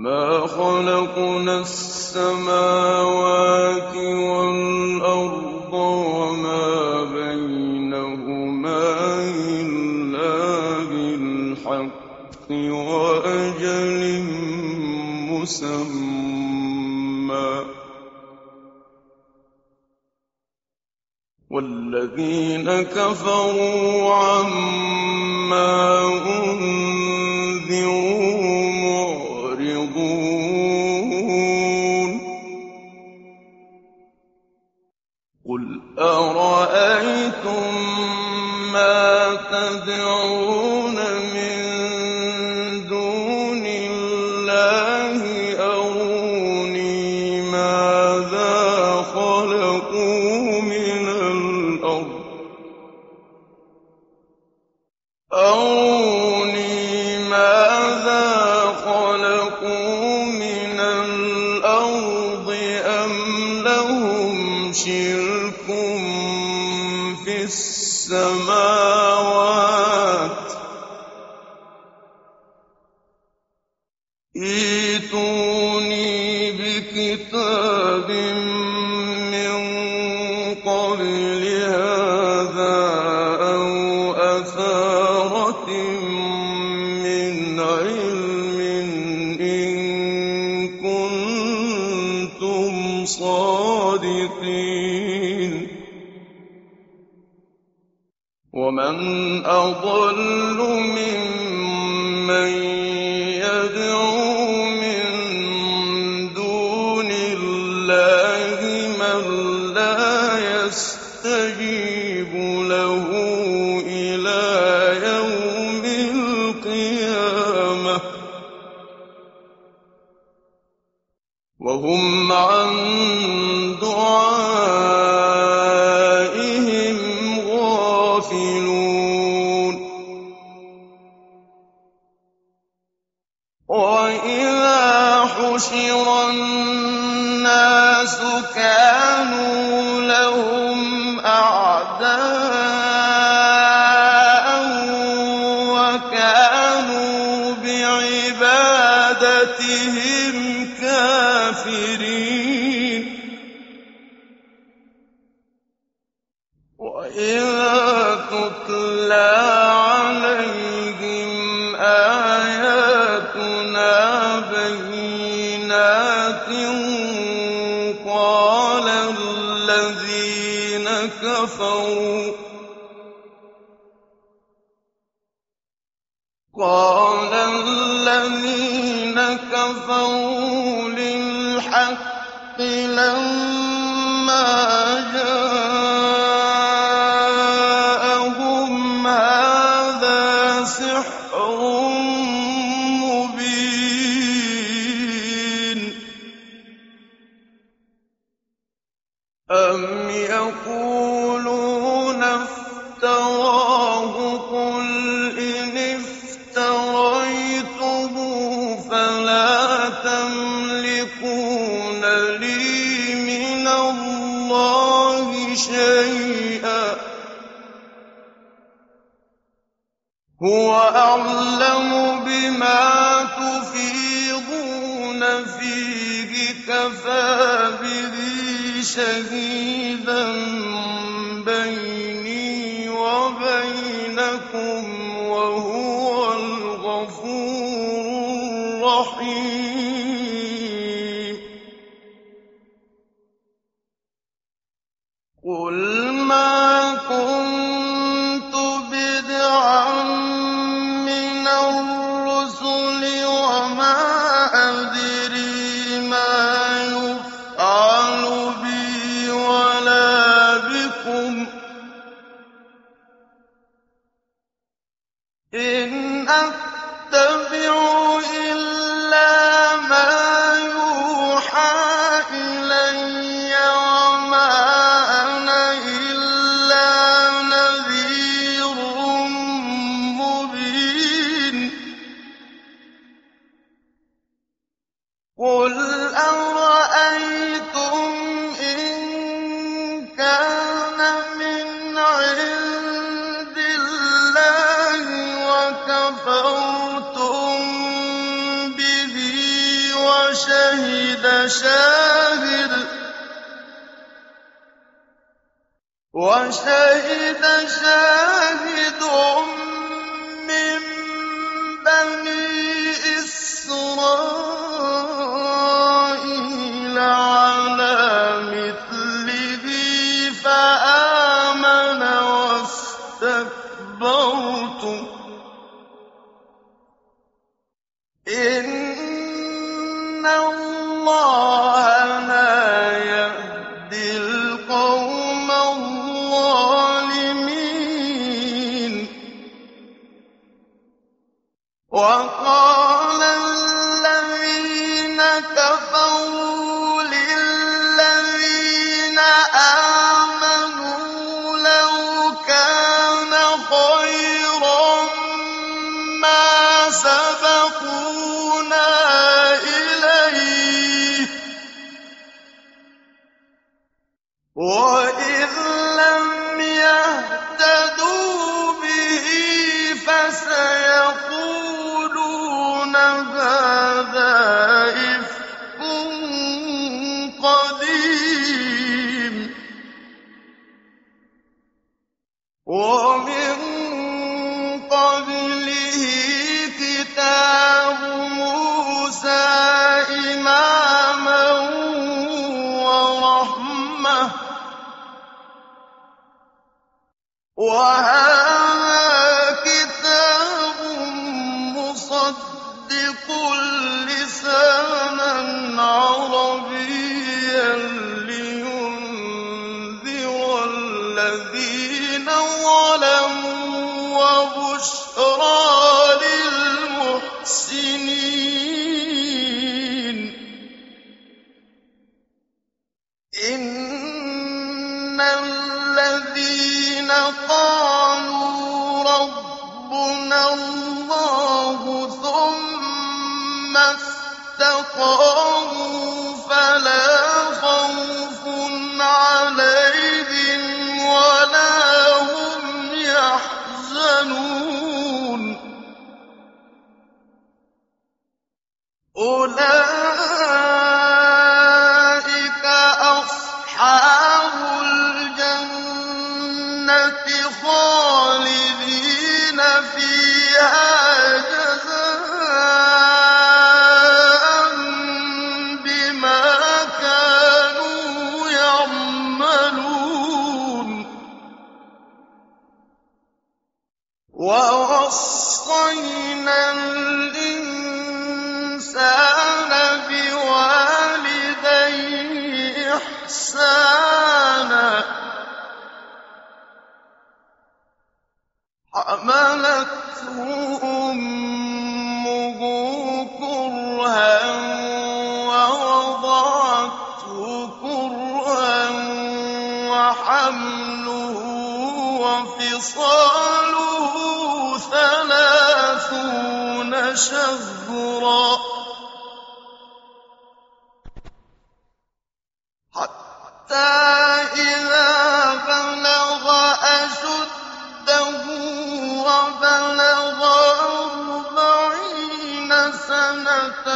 ما خلقنا السماوات والأرض وما بينهما إلا بالحق وأجل مسمى. والذين كفروا عما أنذروا ائتوني بكتاب من قبل هذا أو أثارة من علم إن كنتم صادقين. ومن أضل وهم عن دعائهم كفروا. قال الذين كفروا للحق لما هو أعلم بما تفيضون فيه كفى به شهيدا بيني وبينكم. الله ثم استقاموا ووصينا الإنسان بوالديه إحسانا. حملته أمه كرها ووضعته كرها وحمله وفصاله تشذرا حتى إذا بلغ أشده وبلغ أربعين سنة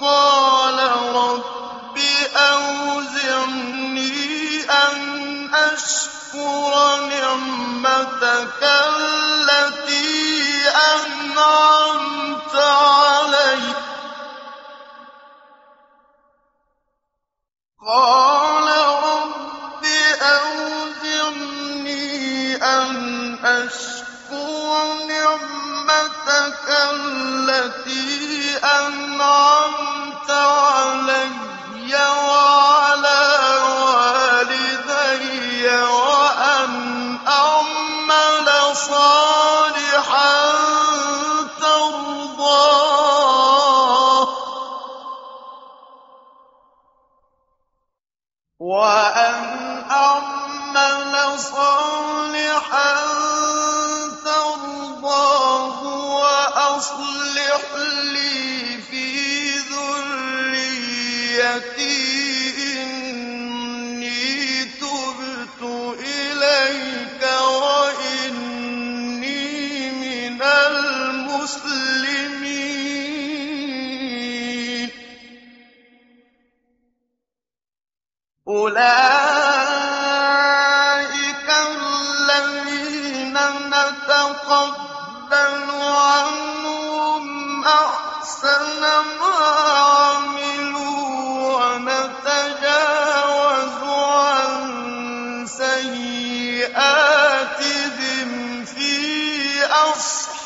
قال رب أوزعني أن أشكر نعمتك التي أن قَالَ رَبِّ أَوْزِعْنِي أَنْ أَشْكُرَ نِعْمَتَكَ الَّتِي أَنْعَمْتَ عَلَيَّ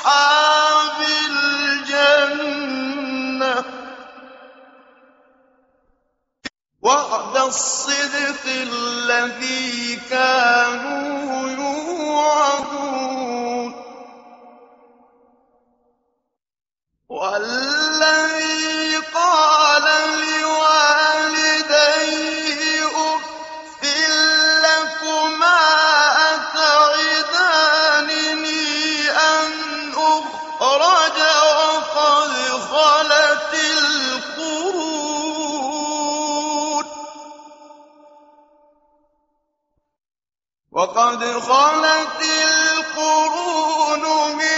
أَصْحَابِ الْجَنَّةِ. وَعْدَ الصِّدْقِ الَّذِي كَانُوا يُوعَدُونَ. وقد خلت القرون من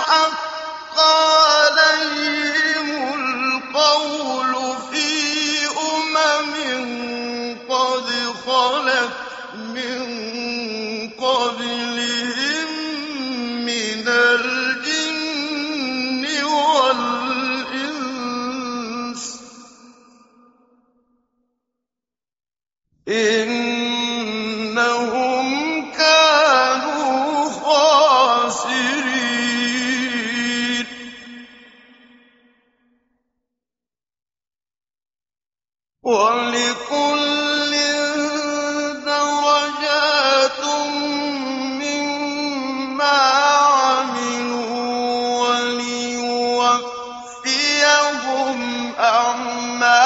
وحق عليهم القول أَنَّهُمْ أَعْمَىٰ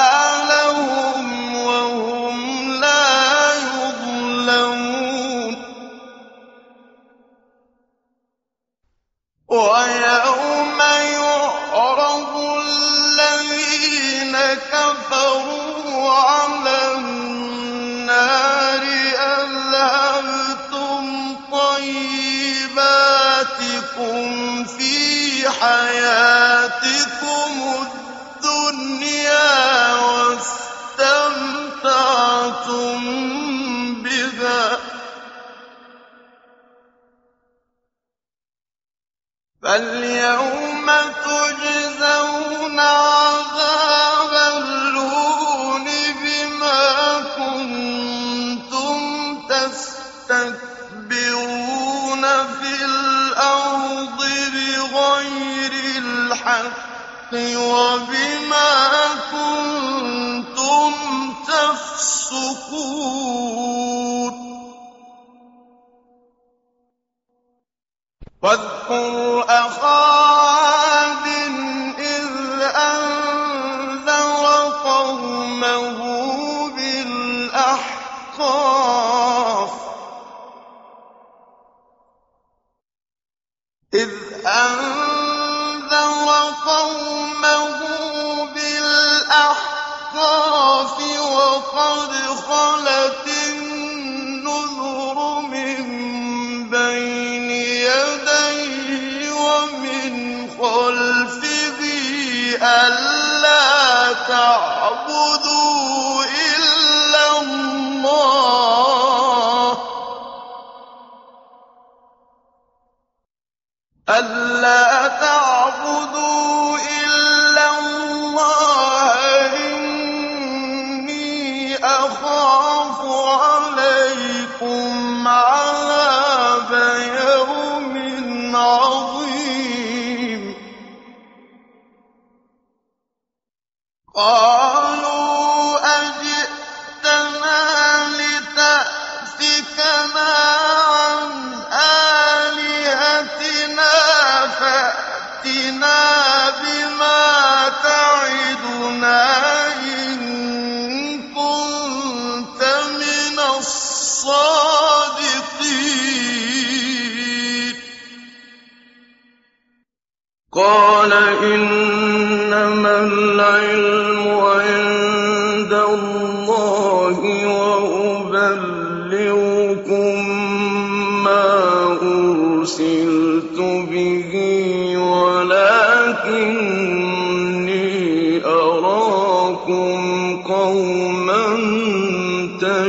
عَذَابَ الْهُونِ بِمَا كُنتُمْ تَسْتَكْبِرُونَ فِي الْأَرْضِ بِغَيْرِ الْحَقِّ وَبِمَا كُنتُمْ تَفْسُقُونَ. وَاذْكُرْ أَخَا بين يديه ومن خلفه ألا تعلم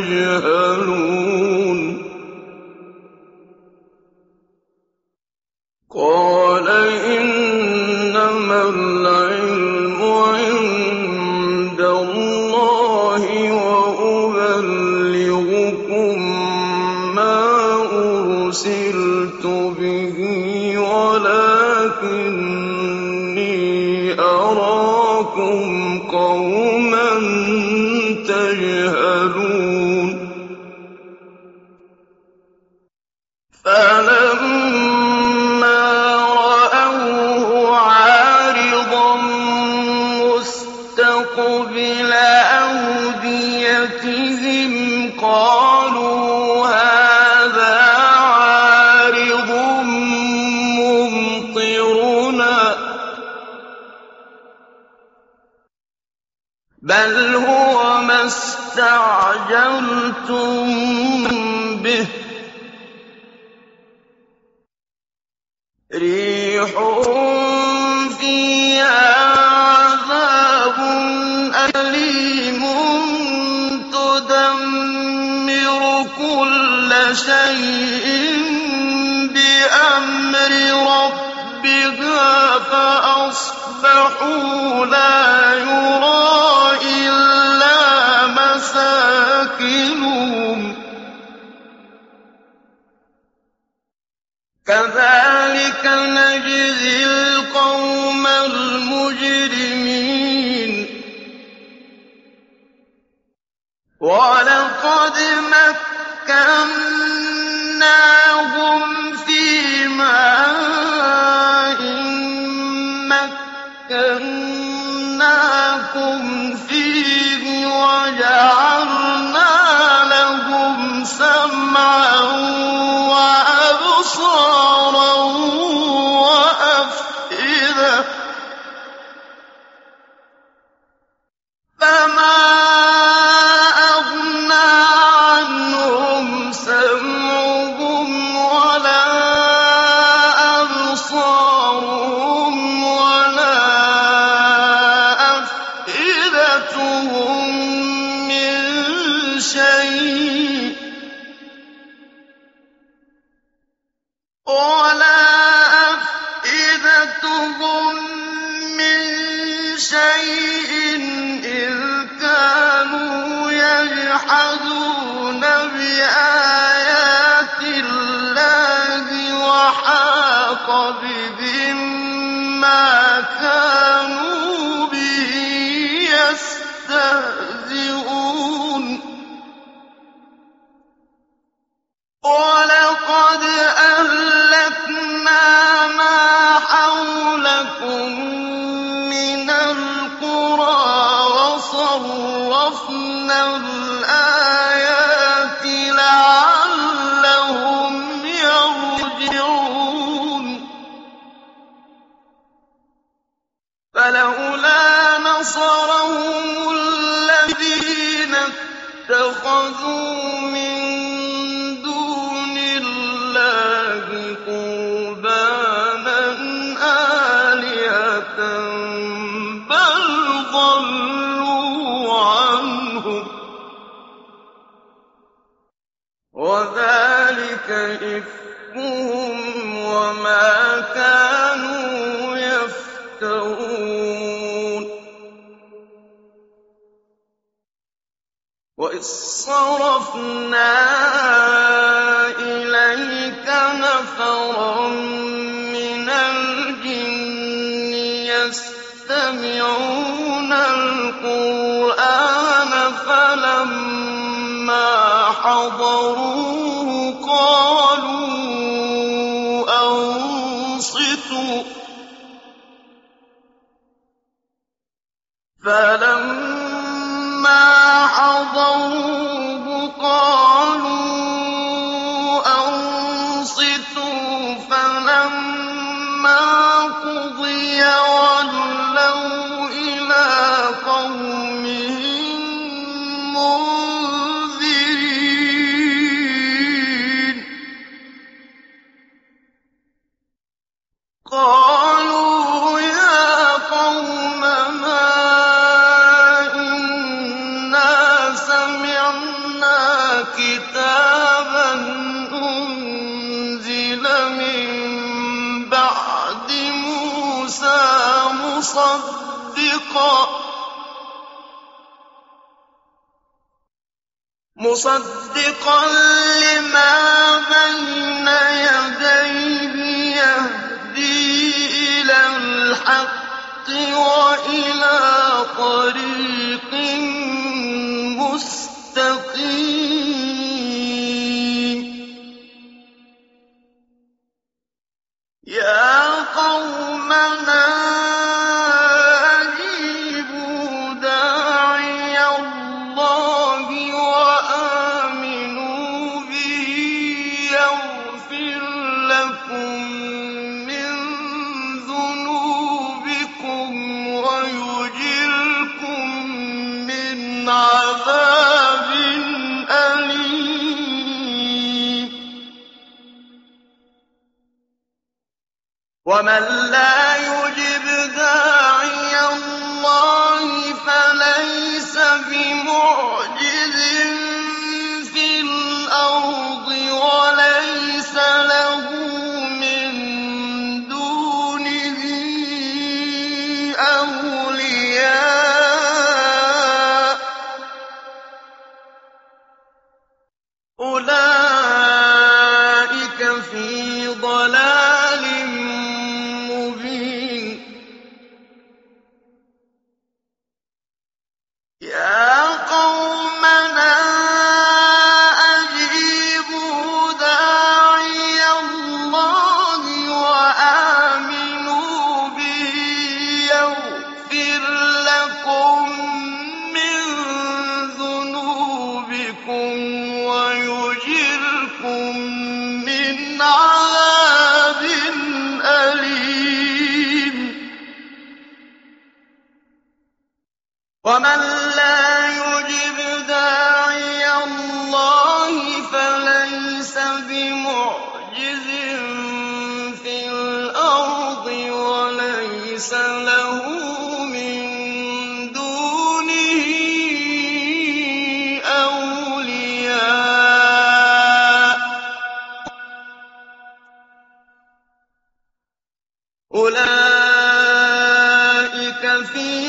تجهلون قال إنما العلم عند الله وأبلغكم ما أرسلت عجلتم به. ريح فيها عذاب أليم تدمر كل شيء بأمر ربها فأصبحوا لا يرى كذلك نجزي القوم المجرمين. ولقد صرفنا إليك نفرا من الجن يستمعون القرآن فلما حضروه قالوا أنصتوا فلما حضروه يوم مُّصَدِّقًا لِّمَا بَيْنَ يَدَيْهِ يَهْدِي إِلَى الْحَقِّ وَإِلَىٰ طَرِيقٍ ومن لا في